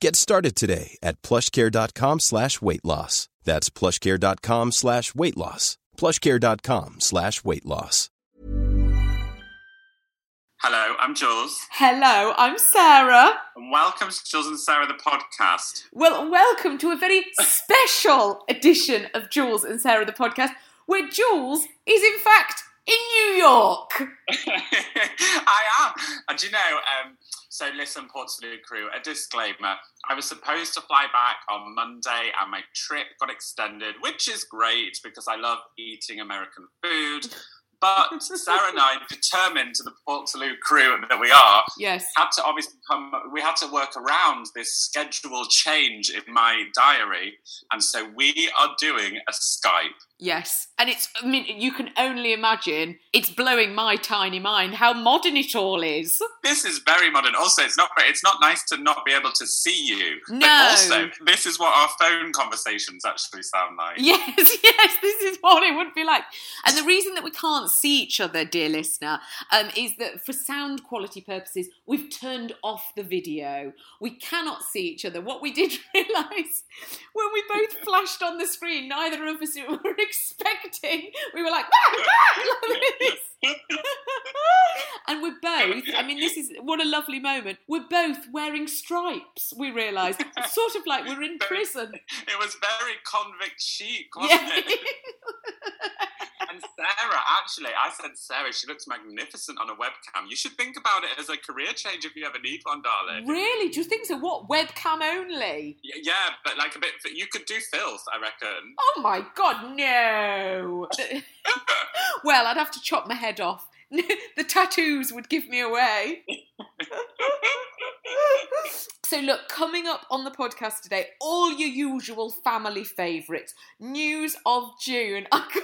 Get started today at plushcare.com slash weight loss. That's plushcare.com slash weight loss. Plushcare.com slash weight loss. Hello, I'm Jules, Hello, I'm Sarah. and welcome to Jules and Sarah the podcast. Well, welcome to a very special edition of Jules and Sarah the podcast, where Jules is in fact in New York. I am. And you know, um, so listen, Port Salut crew, a disclaimer. I was supposed to fly back on Monday and my trip got extended, which is great because I love eating American food. But Sarah and I, determined to the Port Salut crew that we are, Yes. had to obviously come we had to work around this schedule change in my diary and so we are doing a skype Yes. And it's, I mean, you can only imagine, it's blowing my tiny mind how modern it all is. this is very modern also it's not it's not nice to not be able to see you but No. also this is what our phone conversations actually sound like Yes, yes, this is what it would be like. And the reason that we can't see each other, dear listener, um, is that for sound quality purposes, we've turned off the video. We cannot see each other. What we did realise when we both flashed on the screen, neither of us were expecting. We were like, "Ah, ah," like this. and we're both, I mean, this is what a lovely moment. We're both wearing stripes, we realised. Sort of like we're in prison. it was very convict chic wasn't Yeah. it sarah actually i said sarah she looks magnificent on a webcam you should think about it as a career change if you ever need one darling Really? Do you think so? What webcam only? Y- Yeah, but like a bit. You could do filth, I reckon. Oh my god, no! well, I'd have to chop my head off. the tattoos would give me away. so, look, coming up on the podcast today, all your usual family favourites. News of June. I to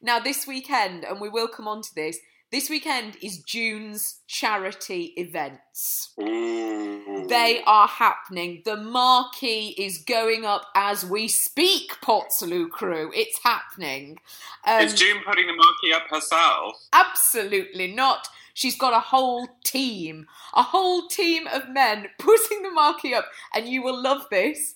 now this weekend, and we will come on to this. This weekend is June's charity events. They are happening. The marquee is going up as we speak, Port Salut crew. It's happening. Um, Is June putting the marquee up herself? Absolutely not. She's got a whole team, a whole team of men putting the marquee up, and you will love this.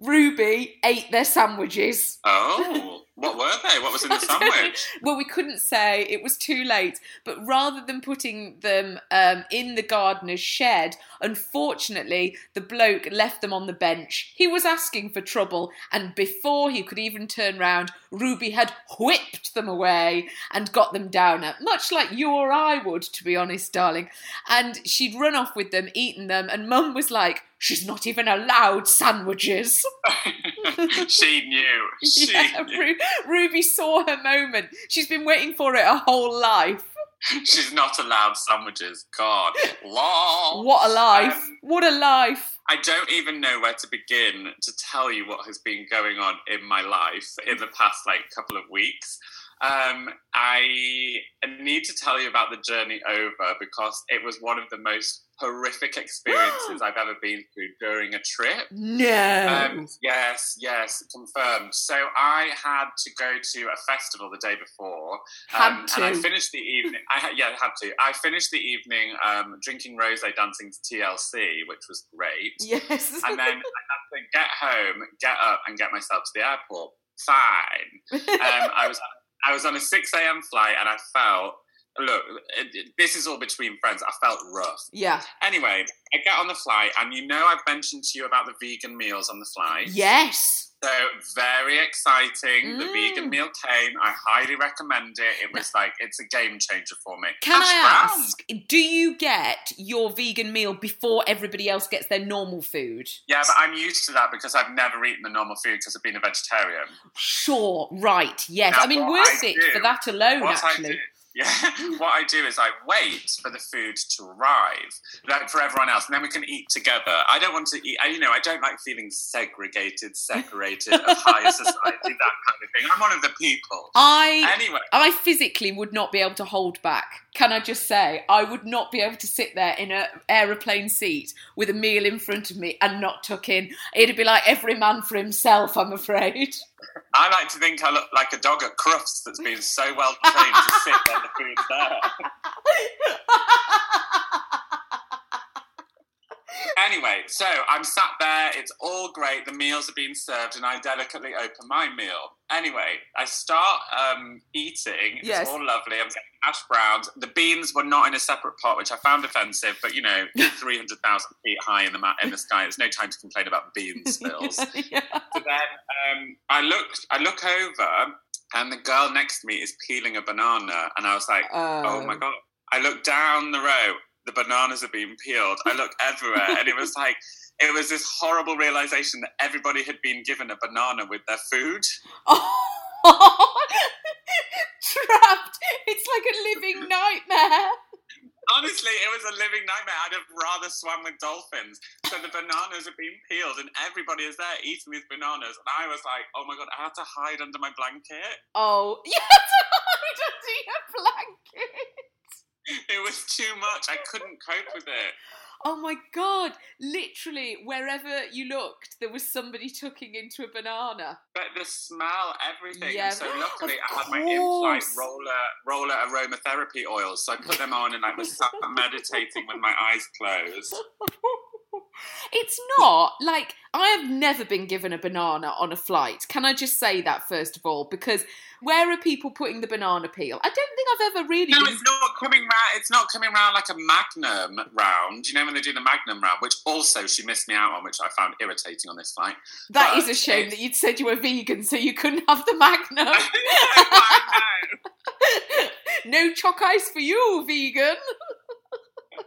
Ruby ate their sandwiches. Oh, what were they? What was in the I don't know. sandwich? Well, we couldn't say it was too late, but rather than putting them um, in the gardener's shed, unfortunately, the bloke left them on the bench. He was asking for trouble, and before he could even turn round, Ruby had whipped them away and got them down, at, much like you or I would, to be honest, darling. And she'd run off with them, eaten them, and Mum was like, She's not even allowed sandwiches. she knew. She Yeah, knew. Ru- Ruby saw her moment. She's been waiting for it her whole life. She's not allowed sandwiches. God, lol. What a life! Um, what a life! I don't even know where to begin to tell you what has been going on in my life in the past like couple of weeks. Um, I need to tell you about the journey over because it was one of the most horrific experiences I've ever been through during a trip. No. Um, yes, yes, confirmed. So I had to go to a festival the day before, Had um, and I finished the evening. I had, yeah, had to. I finished the evening um, drinking rosé, dancing to TLC, which was great. yes. And then I had to get home, get up, and get myself to the airport. Fine. Um, I was I was on a six a.m. flight, and I felt. Look, it, it- this is all between friends. I felt rough. yeah. Anyway, I get on the flight, and you know I've mentioned to you about the vegan meals on the flight. Yes. So very exciting. The Mm. vegan meal came. I highly recommend it. It was like it's a game changer for me. Can I browns. ask, do you get your vegan meal before everybody else gets their normal food? Yeah, but I'm used to that because I've never eaten the normal food because I've been a vegetarian. Sure, right, yes. Now, I mean, worth I it do- for that alone, actually. Yeah, what I do is I wait for the food to arrive, like for everyone else, and then we can eat together. I don't want to eat. I, you know, I don't like feeling segregated, separated of higher society, that kind of thing. I'm one of the people. I Anyway, I physically would not be able to hold back. Can I just say, I would not be able to sit there in an aeroplane seat with a meal in front of me and not tuck in. It'd be like every man for himself, I'm afraid. I like to think I look like a dog at Crufts that's been so well trained to sit when the food's there. Anyway, so I'm sat there, it's all great, the meals are being served, and I delicately open my meal. Anyway, I start um, eating, it's all lovely, I'm getting hash browns. The beans were not in a separate pot, which I found offensive, but you know, 300,000 feet high in the, ma- in the sky, there's no time to complain about bean spills. Yeah. So then um, I looked, I look over, and the girl next to me is peeling a banana, and I was like, oh my Um, god! I look down the row, the bananas are being peeled. I look everywhere, and it was like it was this horrible realization that everybody had been given a banana with their food. Trapped. It's like a living nightmare. Honestly, it was a living nightmare. I'd have rather swam with dolphins. So the bananas are being peeled, and everybody is there eating these bananas, and I was like, oh my god! I had to hide under my blanket. Oh, you had to hide under your blanket. It was too much. I couldn't cope with it. Oh my god! Literally, wherever you looked, there was somebody tucking into a banana. But the smell, everything. Yeah, so luckily, I had my in-flight roller roller aromatherapy oils, so I put them on and I was meditating with my eyes closed. It's not like I have never been given a banana on a flight. Can I just say that first of all? Because where are people putting the banana peel? I don't think I've ever really No, been. it's not coming round. It's not coming round like a Magnum round. You know when they do the Magnum round, which also she missed me out on, which I found irritating on this flight. That but is a shame it's- that you'd said you were vegan, so you couldn't have the Magnum. I no chalk ice for you, vegan.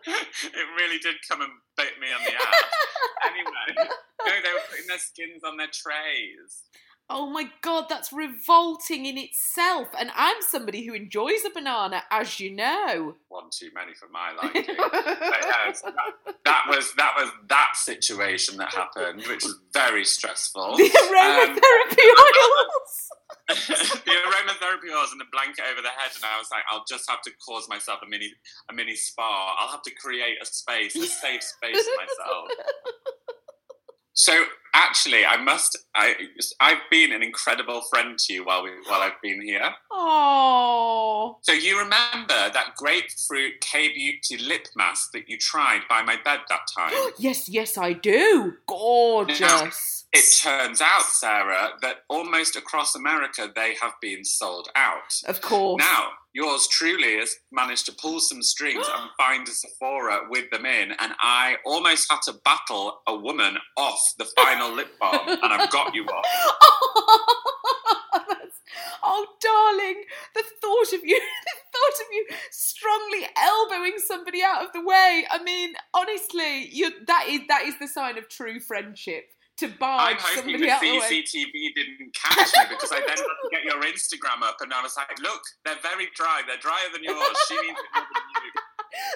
it really did come and bit me on the ass. anyway, no, they were putting their skins on their trays. Oh my god, that's revolting in itself. And I'm somebody who enjoys a banana, as you know. One too many for my liking. Yeah, so that, that was that was that situation that happened, which was very stressful. The Um, aromatherapy oils. the aromatherapy oils and the blanket over the head, and I was like, I'll just have to cause myself a mini a mini spa. I'll have to create a space, a safe space for myself. So actually, I must. I I've been an incredible friend to you while we while I've been here. Oh. So you remember that grapefruit K Beauty lip mask that you tried by my bed that time? Yes, yes, I do. Gorgeous. It turns out, Sarah, that almost across America they have been sold out. Of course. Now, yours truly has managed to pull some strings and find a Sephora with them in, and I almost had to battle a woman off the final lip balm, and I've got you off. Oh, that's- oh, darling, the thought of you, the thought of you strongly elbowing somebody out of the way. I mean, honestly, you that is that is the sign of true friendship. To I'm barge hoping somebody the out of the way. CCTV didn't catch me because I then had to get your Instagram up, and I was like, "Look, they're very dry. They're drier than yours. She needs it more than you."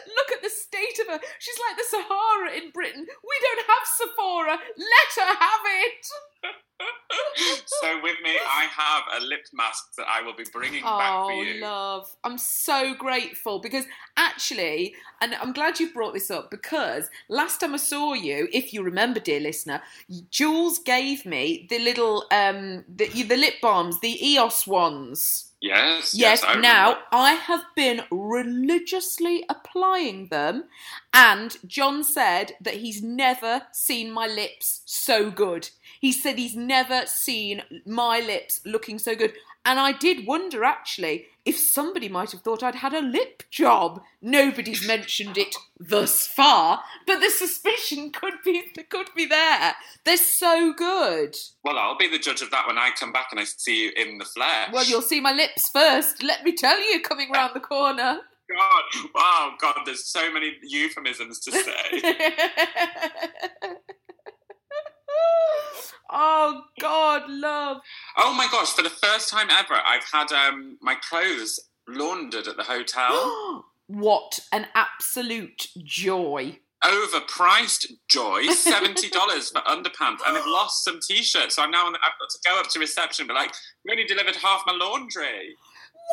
Look at the state of her. She's like the Sahara in Britain. We don't have Sephora. Let her have it. so with me, I have a lip mask that I will be bringing back Oh, for you. love. I'm so grateful because actually, and I'm glad you brought this up because last time I saw you, if you remember, dear listener, Jules gave me the little, um, the, the lip balms, the EOS ones. Yes, Yes, I now remember. I have been religiously applying them, and John said that he's never seen my lips so good. He said he's never seen my lips looking so good. And I did wonder actually if somebody might have thought I'd had a lip job. Nobody's mentioned it thus far, but the suspicion could be could be there. They're so good. Well, I'll be the judge of that when I come back and I see you in the flesh. Well, you'll see my lips first. Let me tell you, coming round the corner. God, wow, God, there's so many euphemisms to say. oh God, love. oh my gosh, for the first time ever, I've had um, my clothes laundered at the hotel. what an absolute joy. Overpriced joy, seventy dollars for underpants, and I've lost some t-shirts. So I'm now on the, I've got to go up to reception, but like, you only delivered half my laundry.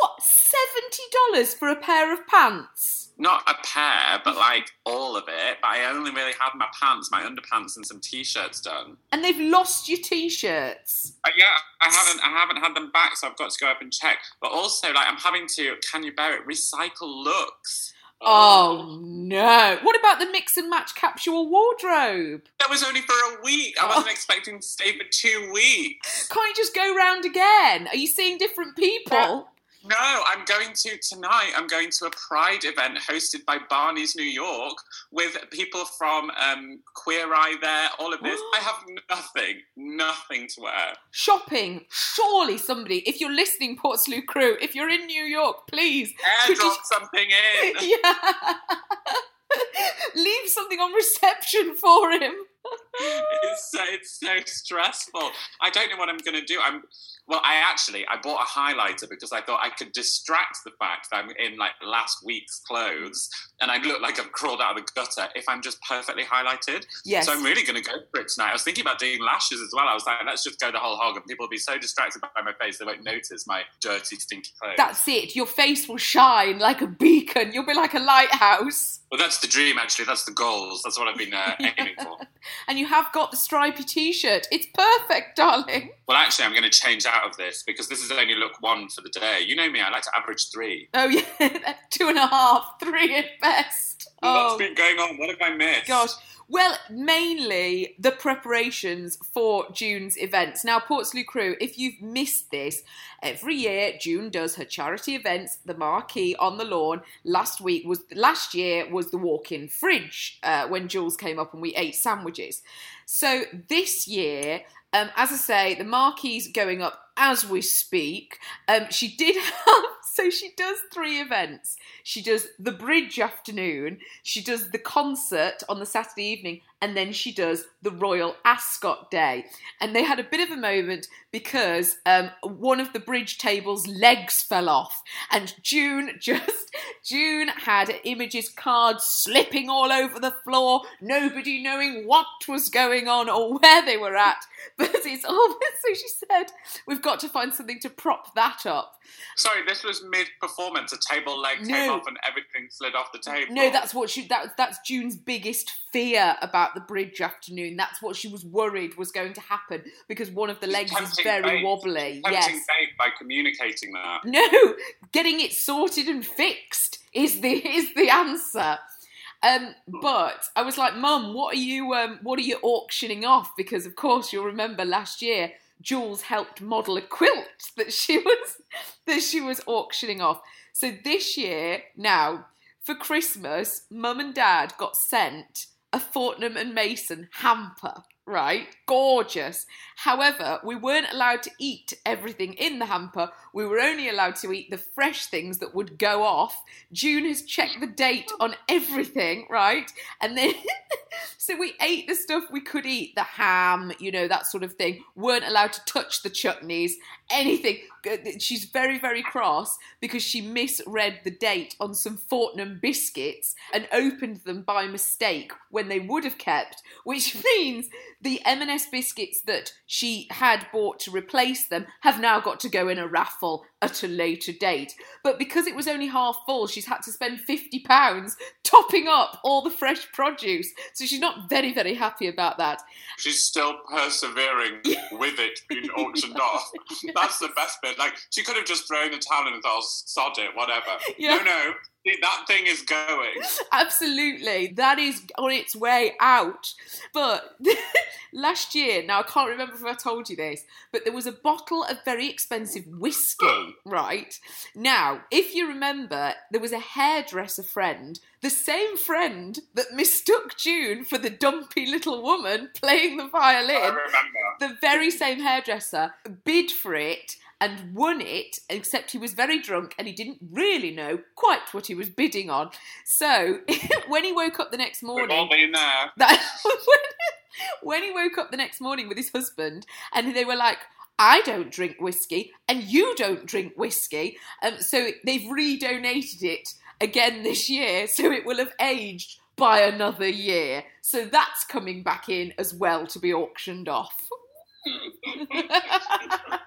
What, $70 for a pair of pants? Not a pair, but like all of it. But I only really had my pants, my underpants, and some t-shirts done. And they've lost your t-shirts. Uh, yeah, I haven't, I haven't had them back, so I've got to go up and check. But also, like, I'm having to, can you bear it? Recycle looks. Oh no. What about the mix and match capsule wardrobe? That was only for a week. I wasn't expecting to stay for two weeks. Can't you just go round again? Are you seeing different people? No, I'm going to tonight. I'm going to a Pride event hosted by Barney's New York with people from um, Queer Eye there. All of this. I have nothing, nothing to wear. Shopping. Surely somebody, if you're listening, Portslade crew, if you're in New York, please. could you- something in. yeah. Leave something on reception for him. It's so it's so stressful. I don't know what I'm going to do. I'm well. I actually I bought a highlighter because I thought I could distract the fact that I'm in like last week's clothes and I look like I've crawled out of the gutter if I'm just perfectly highlighted. Yes. So I'm really going to go for it tonight. I was thinking about doing lashes as well. I was like, let's just go the whole hog, and people will be so distracted by my face they won't notice my dirty, stinky clothes. That's it. Your face will shine like a beacon. You'll be like a lighthouse. well, that's the dream. Actually, that's the goals. That's what I've been uh, aiming for. And you have got the stripy t shirt. It's perfect, darling. Well, actually, I'm going to change out of this because this is only look one for the day. You know me, I like to average three. Oh, yeah. Two and a half, three at best. What's Oh, been going on? What have I missed? gosh. Well, mainly the preparations for June's events. Now, Portslade Crew, if you've missed this, every year June does her charity events, the marquee on the lawn. Last week was last year was the walk-in fridge uh, when Jules came up and we ate sandwiches. So this year, um, as I say, the marquee's going up as we speak. Um, she did have so she does three events. She does the bridge afternoon, she does the concert on the Saturday evening, and then she does the Royal Ascot Day. And they had a bit of a moment because um, one of the bridge table's legs fell off, and June just June had images cards slipping all over the floor, nobody knowing what was going on or where they were at. But it's almost so she said, we've got to find something to prop that up. Sorry, this was mid performance. A table leg came off and everything slid off the table. No, that's what she that that's June's biggest fear about the bridge afternoon. That's what she was worried was going to happen because one of the legs is very wobbly. tempting Yes. by communicating that. No, getting it sorted and fixed is the is the answer. Um, but I was like, Mum, what are you um, what are you auctioning off? Because of course you'll remember last year Jules helped model a quilt that she was that she was auctioning off. So this year, now for Christmas, Mum and Dad got sent a Fortnum and Mason hamper. Right, gorgeous. However, we weren't allowed to eat everything in the hamper. We were only allowed to eat the fresh things that would go off. June has checked the date on everything, right? And then, so we ate the stuff we could eat the ham, you know, that sort of thing. Weren't allowed to touch the chutneys, anything. She's very, very cross because she misread the date on some Fortnum biscuits and opened them by mistake when they would have kept, which means the M&S biscuits that she had bought to replace them have now got to go in a raffle at a later date. But because it was only half full, she's had to spend £50 topping up all the fresh produce. So she's not very, very happy about that. She's still persevering with it being auctioned off. That's the best bit. Like, she could have just thrown the towel in and thought, sod it, whatever. Yeah. No, no. That thing is going. Absolutely. That is on its way out. But last year, now I can't remember if I told you this, but there was a bottle of very expensive whiskey, right? Now, if you remember, there was a hairdresser friend, the same friend that mistook June for the dumpy little woman playing the violin. I remember. The very same hairdresser bid for it and won it, except he was very drunk and he didn't really know quite what he was bidding on. So when he woke up the next morning, that when he woke up the next morning with his husband and they were like I don't drink whiskey and you don't drink whiskey um, so they've redonated it again this year so it will have aged by another year. So that's coming back in as well to be auctioned off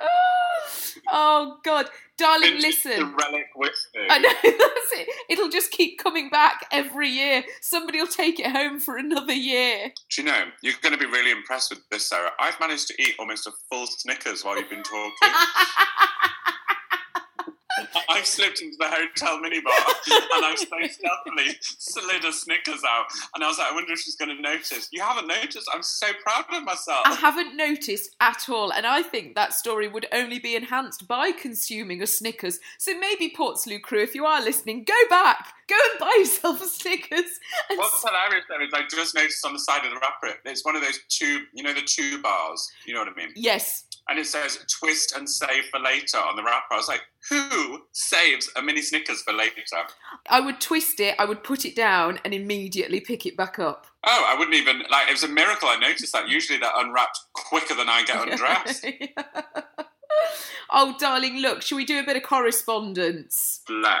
oh god darling Vintage listen relic whiskey. I know that's it. It'll just keep coming back every year. Somebody will take it home for another year. Do you know, you're going to be really impressed with this, Sarah. I've managed to eat almost a full Snickers while you've been talking. I've slipped into the hotel minibar and I've so stealthily slid a Snickers out. And I was like, I wonder if she's going to notice. You haven't noticed. I'm so proud of myself. I haven't noticed at all, and I think that story would only be enhanced by consuming a Snickers. So maybe Portslade crew, if you are listening, go back, go and buy yourself a Snickers. What's hilarious though is I just noticed on the side of the wrapper, it's one of those two, you know, the two bars. You know what I mean? yes, And it says twist and save for later on the wrapper. I was like, who saves a mini Snickers for later? I would twist it, I would put it down, and immediately pick it back up. Oh, I wouldn't even like. It was a miracle. I noticed that. Usually, they're unwrapped quicker than I get undressed. oh, darling, look, shall we do a bit of correspondence? Let.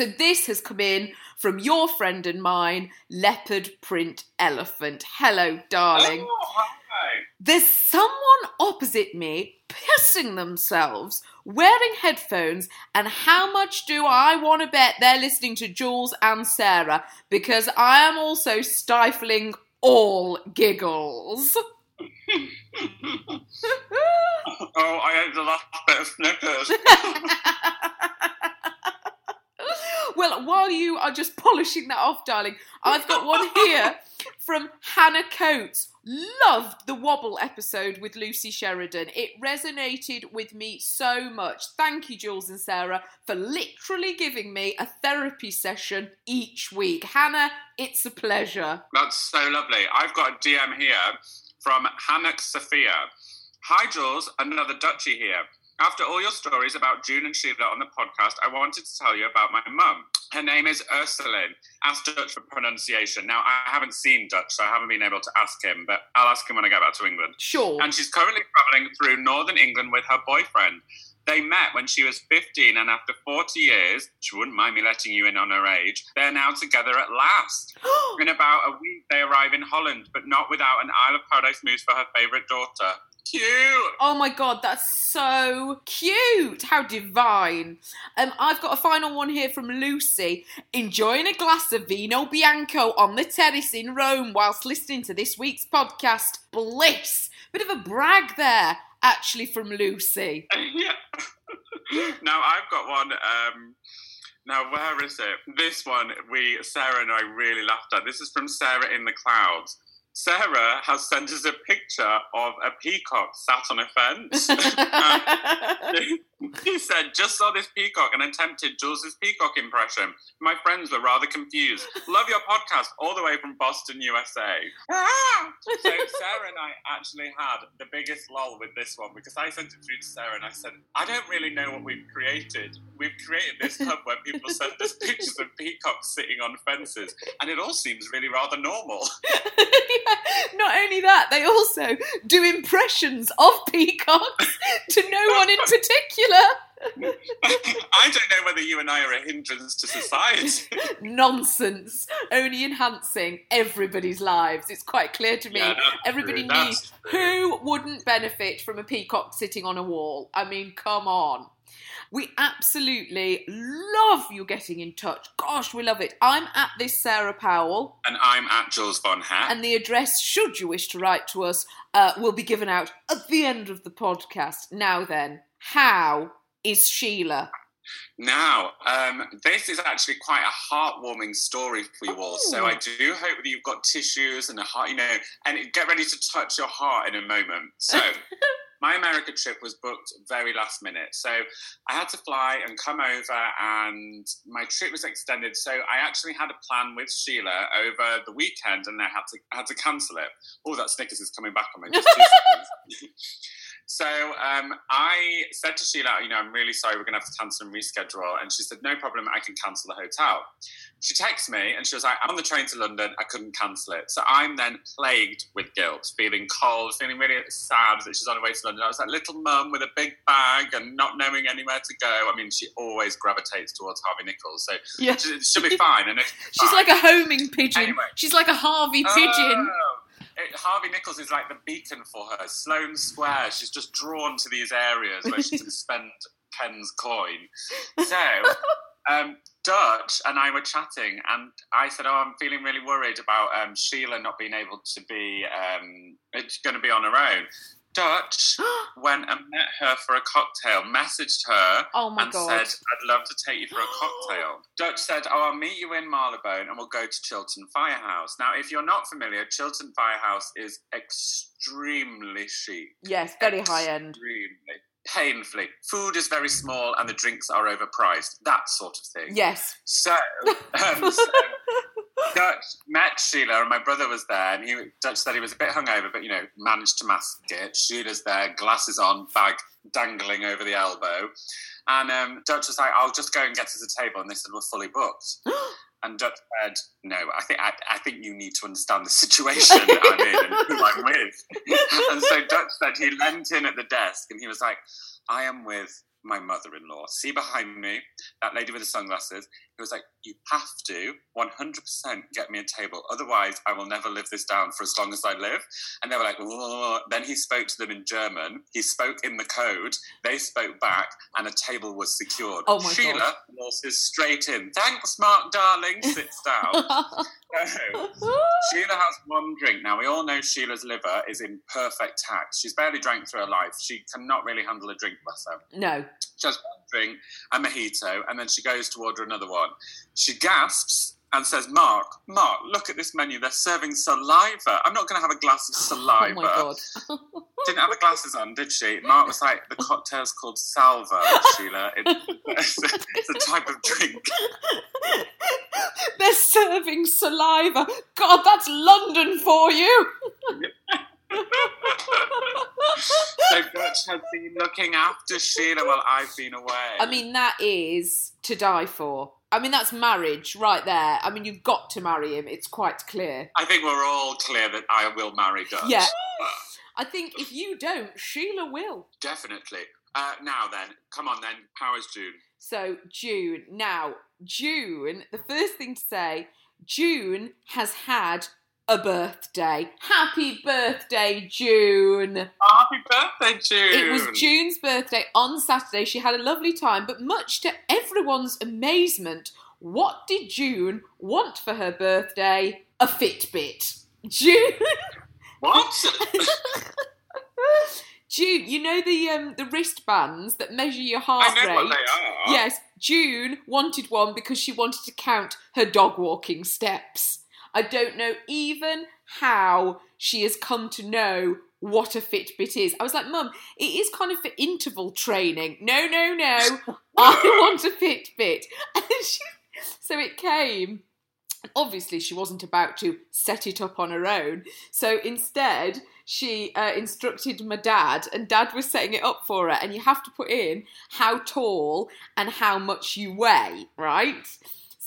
So this has come in from your friend and mine, Leopard Print Elephant. Hello, darling. Oh, hi. There's someone opposite me pissing themselves, wearing headphones, and how much do I want to bet they're listening to Jules and Sarah? Because I am also stifling all giggles. Oh, I ate the last bit of Snickers. well, while you are just polishing that off, darling, I've got one here from Hannah Coates. Loved the Wobble episode with Lucy Sheridan. It resonated with me so much. Thank you, Jules and Sarah, for literally giving me a therapy session each week. Hannah, it's a pleasure. That's so lovely. I've got a DM here from Hanak Sophia. Hi, Jules, another Dutchie here. After all your stories about June and Sheila on the podcast, I wanted to tell you about my mum. Her name is Ursuline. Ask Dutch for pronunciation. Now, I haven't seen Dutch, so I haven't been able to ask him, but I'll ask him when I get back to England. Sure. And she's currently traveling through northern England with her boyfriend. They met when she was 15, and after 40 years, she wouldn't mind me letting you in on her age, they're now together at last. in about a week, they arrive in Holland, but not without an Isle of Paradise mousse for her favourite daughter. Cute! Oh my god, that's so cute! How divine. Um, I've got a final one here from Lucy. Enjoying a glass of vino bianco on the terrace in Rome whilst listening to this week's podcast. Bliss. Bit of a brag there, actually, from Lucy. yeah. now I've got one. Um, now where is it? This one we Sarah and I really laughed at. This is from Sarah in the Clouds. Sarah has sent us a picture of a peacock sat on a fence. he said, just saw this peacock and attempted Jules's peacock impression. My friends were rather confused. Love your podcast all the way from Boston, USA. Ah! Sarah and I actually had the biggest lull with this one because I sent it through to Sarah and I said, I don't really know what we've created. We've created this hub where people send us pictures of peacocks sitting on fences and it all seems really rather normal. Not only that, they also do impressions of peacocks to no one in particular. I don't know whether you and I are a hindrance to society. Nonsense. Only enhancing everybody's lives. It's quite clear to me. Yeah, Everybody true, needs. Who wouldn't benefit from a peacock sitting on a wall? I mean, come on. We absolutely love you getting in touch. Gosh, we love it. I'm at this Sarah Powell, and I'm at Jules Von Hep. and the address, should you wish to write to us, uh, will be given out at the end of the podcast. Now then, how is Sheila? Now, um, this is actually quite a heartwarming story for you all. So I do hope that you've got tissues and a heart, you know, and get ready to touch your heart in a moment. So. My America trip was booked very last minute. So I had to fly and come over, and my trip was extended. So I actually had a plan with Sheila over the weekend, and I had to I had to cancel it. Oh, that Snickers is coming back on me. Just two seconds. So um, I said to Sheila, you know, I'm really sorry, we're going to have to cancel and reschedule. And she said, no problem, I can cancel the hotel. She texted me and she was like, I'm on the train to London, I couldn't cancel it. So I'm then plagued with guilt, feeling cold, feeling really sad that she's on her way to London. I was like, little mum with a big bag and not knowing anywhere to go. I mean, she always gravitates towards Harvey Nichols, so Yeah. she- she'll be fine. And She's fine. like a homing pigeon. Anyway. She's like a Harvey pigeon. Oh. It, Harvey Nichols is like the beacon for her. Sloane Square. She's just drawn to these areas where she can spend Ken's coin. So, um, Dutch and I were chatting, and I said, "Oh, I'm feeling really worried about um, Sheila not being able to be. Um, it's going to be on her own." Dutch went and met her for a cocktail, messaged her, Oh my and God. said, I'd love to take you for a cocktail. Dutch said, Oh, I'll meet you in Marylebone and we'll go to Chiltern Firehouse. Now, if you're not familiar, Chiltern Firehouse is extremely chic. Yes, very high end. Extremely. Painfully. Food is very small and the drinks are overpriced. That sort of thing. Yes. So, um, so Dutch met Sheila, and my brother was there, and he Dutch said he was a bit hungover, but you know, managed to mask it. Sheila's there, glasses on, bag dangling over the elbow, and um, Dutch was like, "I'll just go and get us a table," and they said we're fully booked. And Dutch said, "No, I think I, I think you need to understand the situation I'm in and who I'm with." and so Dutch said he leant in at the desk, and he was like, "I am with my mother-in-law. See behind me, that lady with the sunglasses. He was like, "You have to 100% get me a table, otherwise I will never live this down for as long as I live." And they were like, "Ugh." then he spoke to them in German. He spoke in the code. They spoke back, and a table was secured. Oh my Sheila God. waltzes straight in. Thanks, Mark, darling. Sits down. So, Sheila has one drink. Now, we all know Sheila's liver is in perfect tact. She's barely drank through her life. She cannot really handle a drink, bless her. no. She has one drink a mojito, and then she goes to order another one. She gasps and says, Mark, Mark, look at this menu. They're serving saliva. I'm not going to have a glass of saliva. Oh my god. Didn't have the glasses on, did she? Mark was like, the cocktail's called salva, Sheila. It's, it's a type of drink. They're serving saliva. God, that's London for you. So Dutch has been looking after Sheila while I've been away. I mean, that is to die for. I mean, that's marriage right there. I mean, you've got to marry him. It's quite clear. I think we're all clear that I will marry Dutch. Yeah. Uh, I think if you don't, Sheila will. definitely. Uh, now then, come on then. How is June? So, June. Now, June, the first thing to say, June has had a birthday. Happy birthday, June. Oh, happy birthday, June! It was June's birthday on Saturday. She had a lovely time, but much to everyone's amazement, what did June want for her birthday? A Fitbit. June. What? June, you know the um, the wristbands that measure your heart I know rate. what they are. Yes, June wanted one because she wanted to count her dog walking steps. I don't know even how she has come to know what a Fitbit is. I was like, Mum, it is kind of for interval training. No, no, no. I want a Fitbit. And she, so it came. Obviously, she wasn't about to set it up on her own. So instead, she uh, instructed my dad, and dad was setting it up for her. And you have to put in how tall and how much you weigh, right?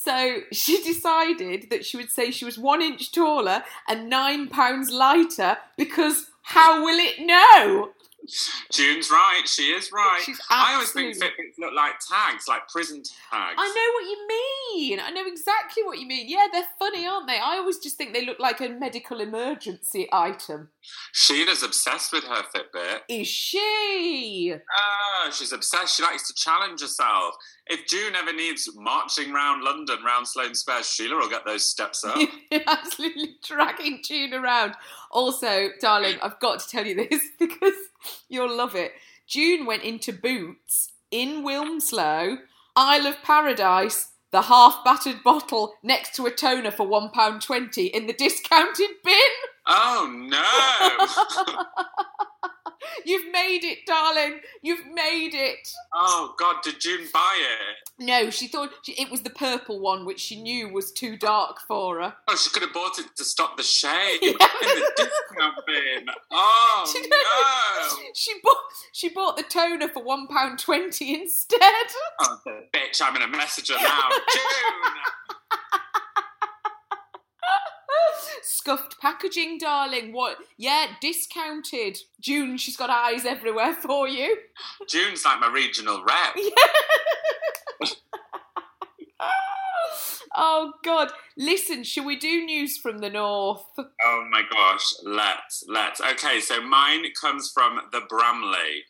So she decided that she would say she was one inch taller and nine pounds lighter because how will it know? June's right. She is right. She's I always think Fitbits look like tags, like prison tags. I know what you mean. I know exactly what you mean. Yeah, they're funny, aren't they? I always just think they look like a medical emergency item. Sheila's obsessed with her Fitbit. Is she? Ah, she's obsessed. She likes to challenge herself. If June ever needs marching round London, round Sloane Square, Sheila will get those steps up. Absolutely dragging June around. Also, darling, I've got to tell you this because you'll love it. June went into Boots in Wilmslow, Isle of Paradise, the half battered bottle next to a toner for £1.20 in the discounted bin. oh no! You've made it, darling. You've made it. oh God, did June buy it? No, she thought she, it was the purple one, which she knew was too dark for her. Oh, she could have bought it to stop the shade Yeah. in the discount bin. Oh She- no! She bought she bought the toner for one pound twenty instead. Oh, bitch! I'm gonna message her now. June. Scuffed packaging, darling. What? Yeah, discounted. June, she's got eyes everywhere for you. June's like my regional rep. oh God! Listen, shall we do news from the north? Oh my gosh, let's, let's. Okay, so mine comes from the Bramley.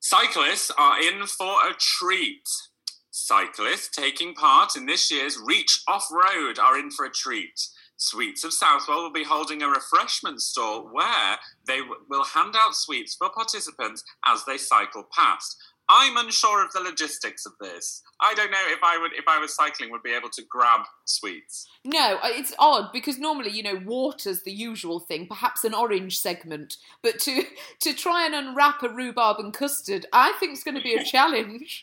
Cyclists are in for a treat. Cyclists taking part in this year's Reach Off Road are in for a treat. Sweets of Southwell will be holding a refreshment stall where they w- will hand out sweets for participants as they cycle past. I'm unsure of the logistics of this. I don't know if I would, if I was cycling, would be able to grab sweets. No, uh, it's odd because normally, you know, water's the usual thing, perhaps an orange segment. But to to try and unwrap a rhubarb and custard, I think it's going to be a challenge.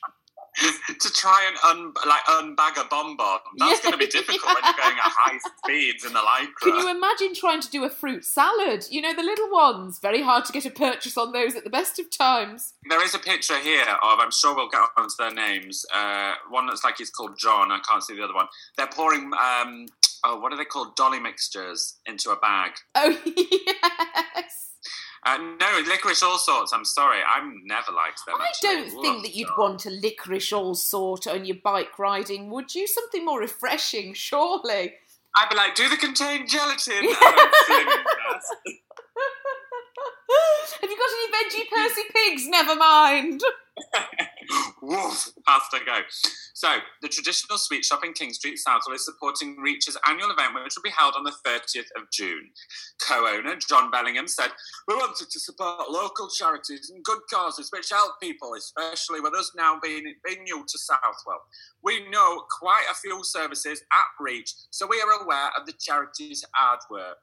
to try and un, like unbag a bonbon. That's Yeah. going to be difficult when you're going at high speeds in the lycra. Can you imagine trying to do a fruit salad? You know, the little ones. Very hard to get a purchase on those at the best of times. There is a picture here of, I'm sure we'll get onto their names. Uh, one looks like he's called John. I can't see the other one. They're pouring, um, oh, what are they called? Dolly mixtures into a bag. Oh, yes. Uh, no, licorice all sorts. I'm sorry. I've never liked them. I actually. don't Ugh, think that you'd want a licorice all sort on your bike riding, would you? Something more refreshing, surely. I'd be like, do the contained gelatin. And I'm feeling impressed. Have you got any veggie Percy pigs? Never mind. Woof, past I go. So, the traditional sweet shop in King Street, Southwell, is supporting Reach's annual event, which will be held on the 30th of June. Co owner John Bellingham said, We wanted to support local charities and good causes which help people, especially with us now being, being new to Southwell. We know quite a few services at Reach, so we are aware of the charity's hard work.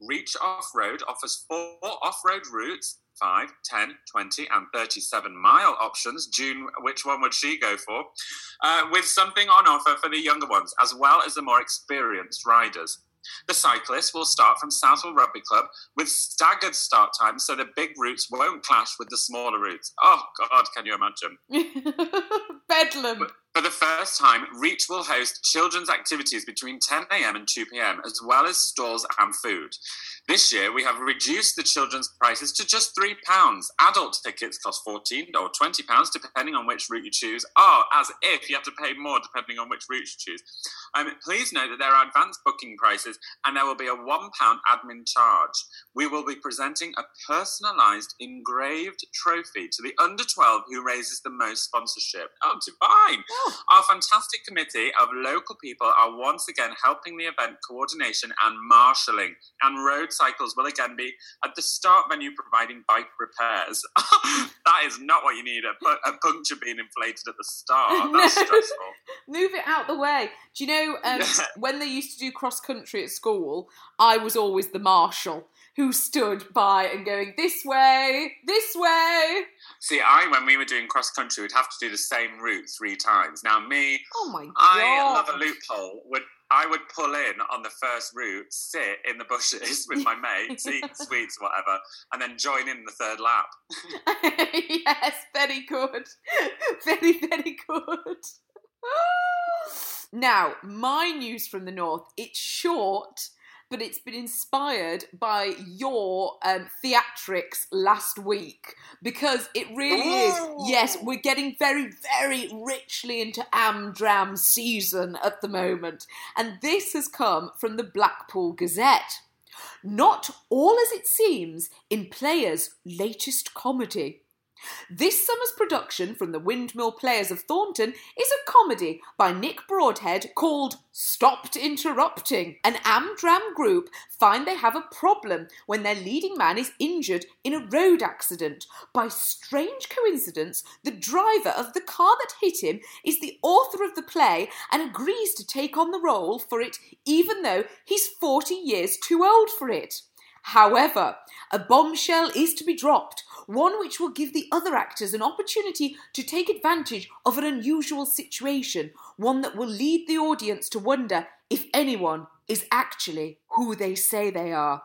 Reach Off Road offers four off road routes 5, 10, 20, and 37 mile options. June, which one would she go for? Uh, with something on offer for the younger ones, as well as the more experienced riders. The cyclists will start from Southwell Rugby Club with staggered start times so the big routes won't clash with the smaller routes. Oh, God, can you imagine? Bedlam. But for the first time, Reach will host children's activities between 10am and 2pm, as well as stalls and food. This year, we have reduced the children's prices to just £3. Adult tickets cost 14 or £20, depending on which route you choose. Oh, as if you have to pay more depending on which route you choose. Um, please note that there are advanced booking prices and there will be a £1 admin charge. We will be presenting a personalised engraved trophy to the under 12 who raises the most sponsorship. Oh, divine! Our fantastic committee of local people are once again helping the event coordination and marshalling, and road cycles will again be at the start menu providing bike repairs. that is not what you need a, pu- a puncture being inflated at the start. That's stressful. Move it out the way. Do you know um, Yeah. when they used to do cross country at school? I was always the marshal who stood by and going this way, this way. See, I, when we were doing cross country, we'd have to do the same route three times. Now, me, Oh my god! I love a loophole. Would I would pull in on the first route, sit in the bushes with my mates, eat sweets, whatever, and then join in the third lap. yes, very good. Very, very good. now, my news from the north, it's short, but it's been inspired by your um, theatrics last week because it really is. Yes, we're getting very, very richly into Amdram season at the moment, and this has come from the Blackpool Gazette. Not all as it seems in Players' latest comedy. This summer's production from the Windmill Players of Thornton is a comedy by Nick Broadhead called Stopped Interrupting. An Amdram group find they have a problem when their leading man is injured in a road accident. By strange coincidence, the driver of the car that hit him is the author of the play and agrees to take on the role for it even though he's 40 years too old for it. However, a bombshell is to be dropped, one which will give the other actors an opportunity to take advantage of an unusual situation, one that will lead the audience to wonder if anyone is actually who they say they are.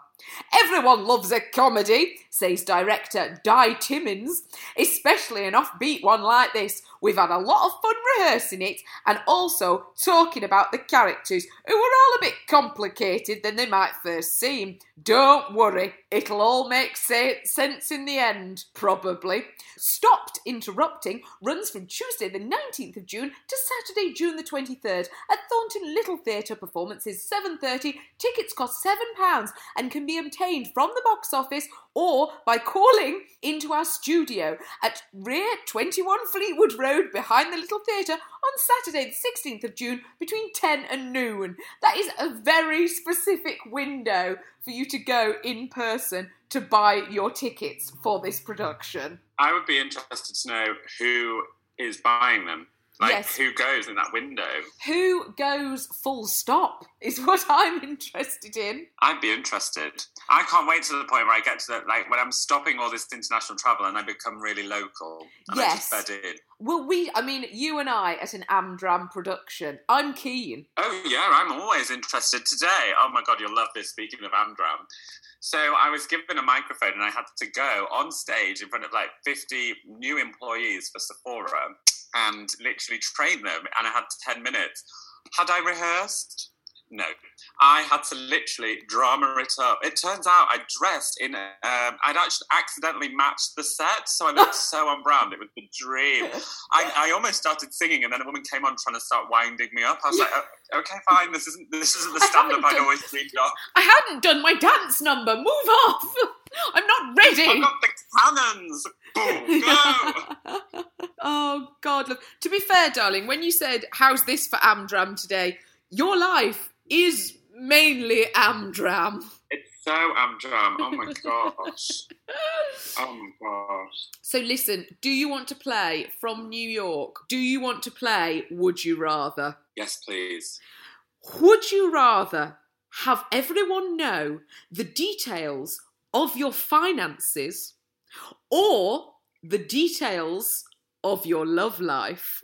Everyone loves a comedy, says director Di Timmins, especially an offbeat one like this. We've had a lot of fun rehearsing it and also talking about the characters who are all a bit complicated than they might first seem. Don't worry, it'll all make sense in the end, probably. Stopped Interrupting runs from Tuesday the 19th of June to Saturday, June the 23rd at Thornton Little Theatre performances 7.30. Tickets cost £7 and can be obtained from the box office or by calling into our studio at rear 21 Fleetwood Road behind the Little Theatre on Saturday the 16th of June between 10 and noon. That is a very specific window for you to go in person to buy your tickets for this production. I would be interested to know who is buying them. Like, Yes. who goes in that window? Who goes full stop is what I'm interested in. I'd be interested. I can't wait to the point where I get to the, like, when I'm stopping all this international travel and I become really local. And Yes. I just bed in. Well, we, I mean, you and I at an Amdram production. I'm keen. Oh yeah, I'm always interested today. Oh my god, you'll love this. Speaking of Amdram, so I was given a microphone and I had to go on stage in front of like 50 new employees for Sephora and literally train them, and I had 10 minutes. Had I rehearsed? No, I had to literally drama it up. It turns out I dressed in, um, I'd actually accidentally matched the set, so I looked so on brand. It was the dream. I, I almost started singing, and then a woman came on trying to start winding me up. I was like, "Oh, okay, fine. This isn't this isn't the stand up I'd done- always dreamed of. I hadn't done my dance number. Move off. I'm not ready. I've got the cannons. Boom, go! oh God, love. To be fair, darling, when you said how's this for Amdram today, your life is mainly Amdram. It's so Amdram. Oh my gosh. Oh my gosh. So listen, do you want to play from New York? Do you want to play Would You Rather? Yes, please. Would you rather have everyone know the details of your finances or the details of your love life?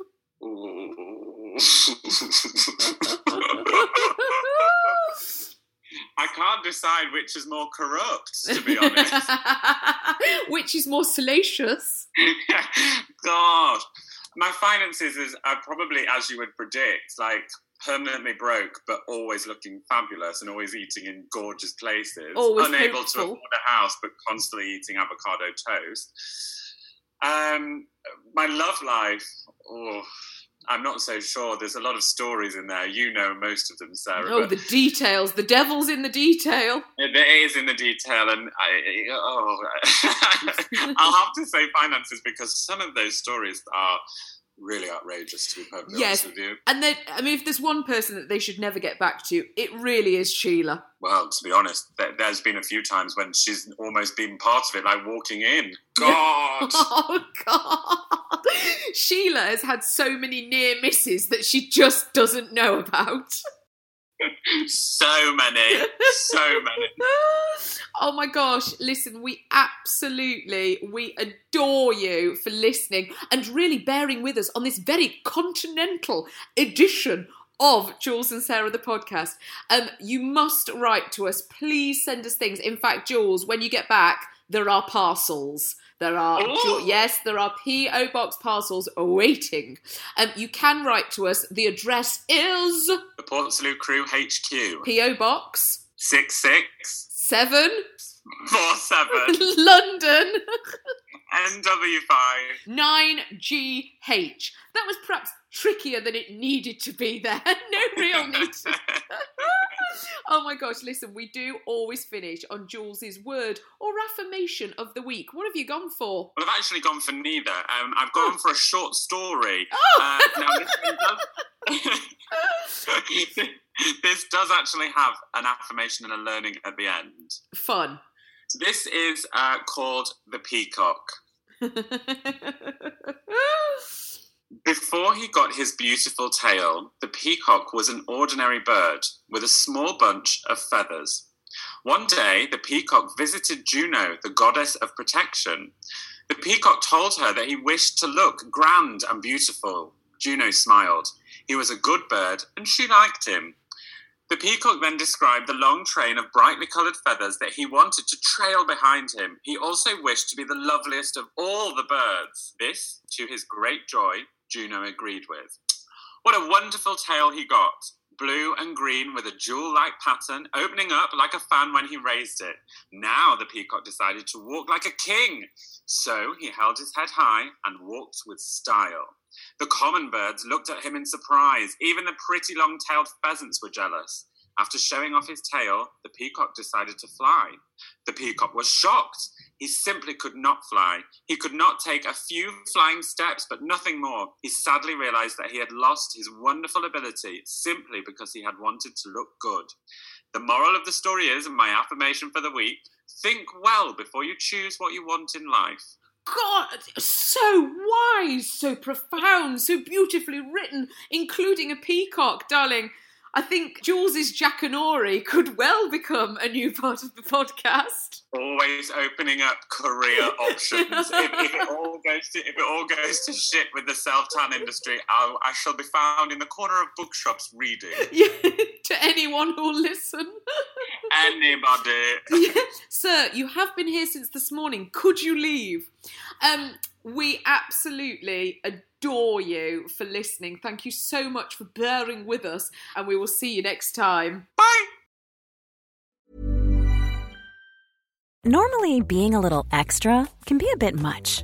I can't decide which is more corrupt, to be honest. Which is more salacious? God. My finances is are probably, as you would predict, like permanently broke, but always looking fabulous and always eating in gorgeous places. Always Unable hopeful. to afford a house, but constantly eating avocado toast. Um, my love life, oh, I'm not so sure. There's a lot of stories in there. You know most of them, Sarah. Oh, the details. The devil's in the detail. it is in the detail, and I, oh, I'll have to say finances because some of those stories are really outrageous. To be perfectly Yes. honest with you. And then, I mean, if there's one person that they should never get back to, it really is Sheila. Well, to be honest, there, there's been a few times when she's almost been part of it, like walking in. Oh, God, Oh, God. Sheila has had so many near misses that she just doesn't know about. So many, so many. oh my gosh listen we absolutely we adore you for listening and really bearing with us on this very continental edition of Jules and Sarah the podcast. Um, you must write to us. Please send us things. In fact, Jules, when you get back, there are parcels. There are Ooh. yes, there are PO box parcels awaiting. Um, you can write to us. The address is The Portslade Crew HQ PO box six six seven four seven London NW five. 9GH. That was perhaps trickier than it needed to be there. no real need. oh my gosh, listen, we do always finish on Jules's word or affirmation of the week. What have you gone for? Well, I've actually gone for neither. Um, I've gone for a short story. Oh! Uh, now, this, does, this does actually have an affirmation and a learning at the end. Fun. This is uh, called The Peacock. Before he got his beautiful tail, the peacock was an ordinary bird with a small bunch of feathers. One day, the peacock visited Juno, the goddess of protection. The peacock told her that he wished to look grand and beautiful. Juno smiled. He was a good bird, and she liked him. The peacock then described the long train of brightly coloured feathers that he wanted to trail behind him. He also wished to be the loveliest of all the birds. This, to his great joy, Juno agreed with. What a wonderful tail he got! Blue and green with a jewel like pattern, opening up like a fan when he raised it. Now the peacock decided to walk like a king. So he held his head high and walked with style. The common birds looked at him in surprise. Even the pretty long tailed pheasants were jealous. After showing off his tail, the peacock decided to fly. The peacock was shocked. He simply could not fly. He could not take a few flying steps, but nothing more. He sadly realized that he had lost his wonderful ability simply because he had wanted to look good. The moral of the story is, and my affirmation for the week think well before you choose what you want in life. God, so wise, so profound, so beautifully written, including a peacock, darling. I think Jules's Jackanory could well become a new part of the podcast. always opening up career options. if, if it all goes to if it all goes to shit with the self tan industry, I'll, I shall be found in the corner of bookshops reading. Yeah, to anyone who'll listen. Anybody? Sir, you have been here since this morning. Could you leave? Um, we absolutely adore you for listening. Thank you so much for bearing with us, and we will see you next time. Bye. Normally, being a little extra can be a bit much,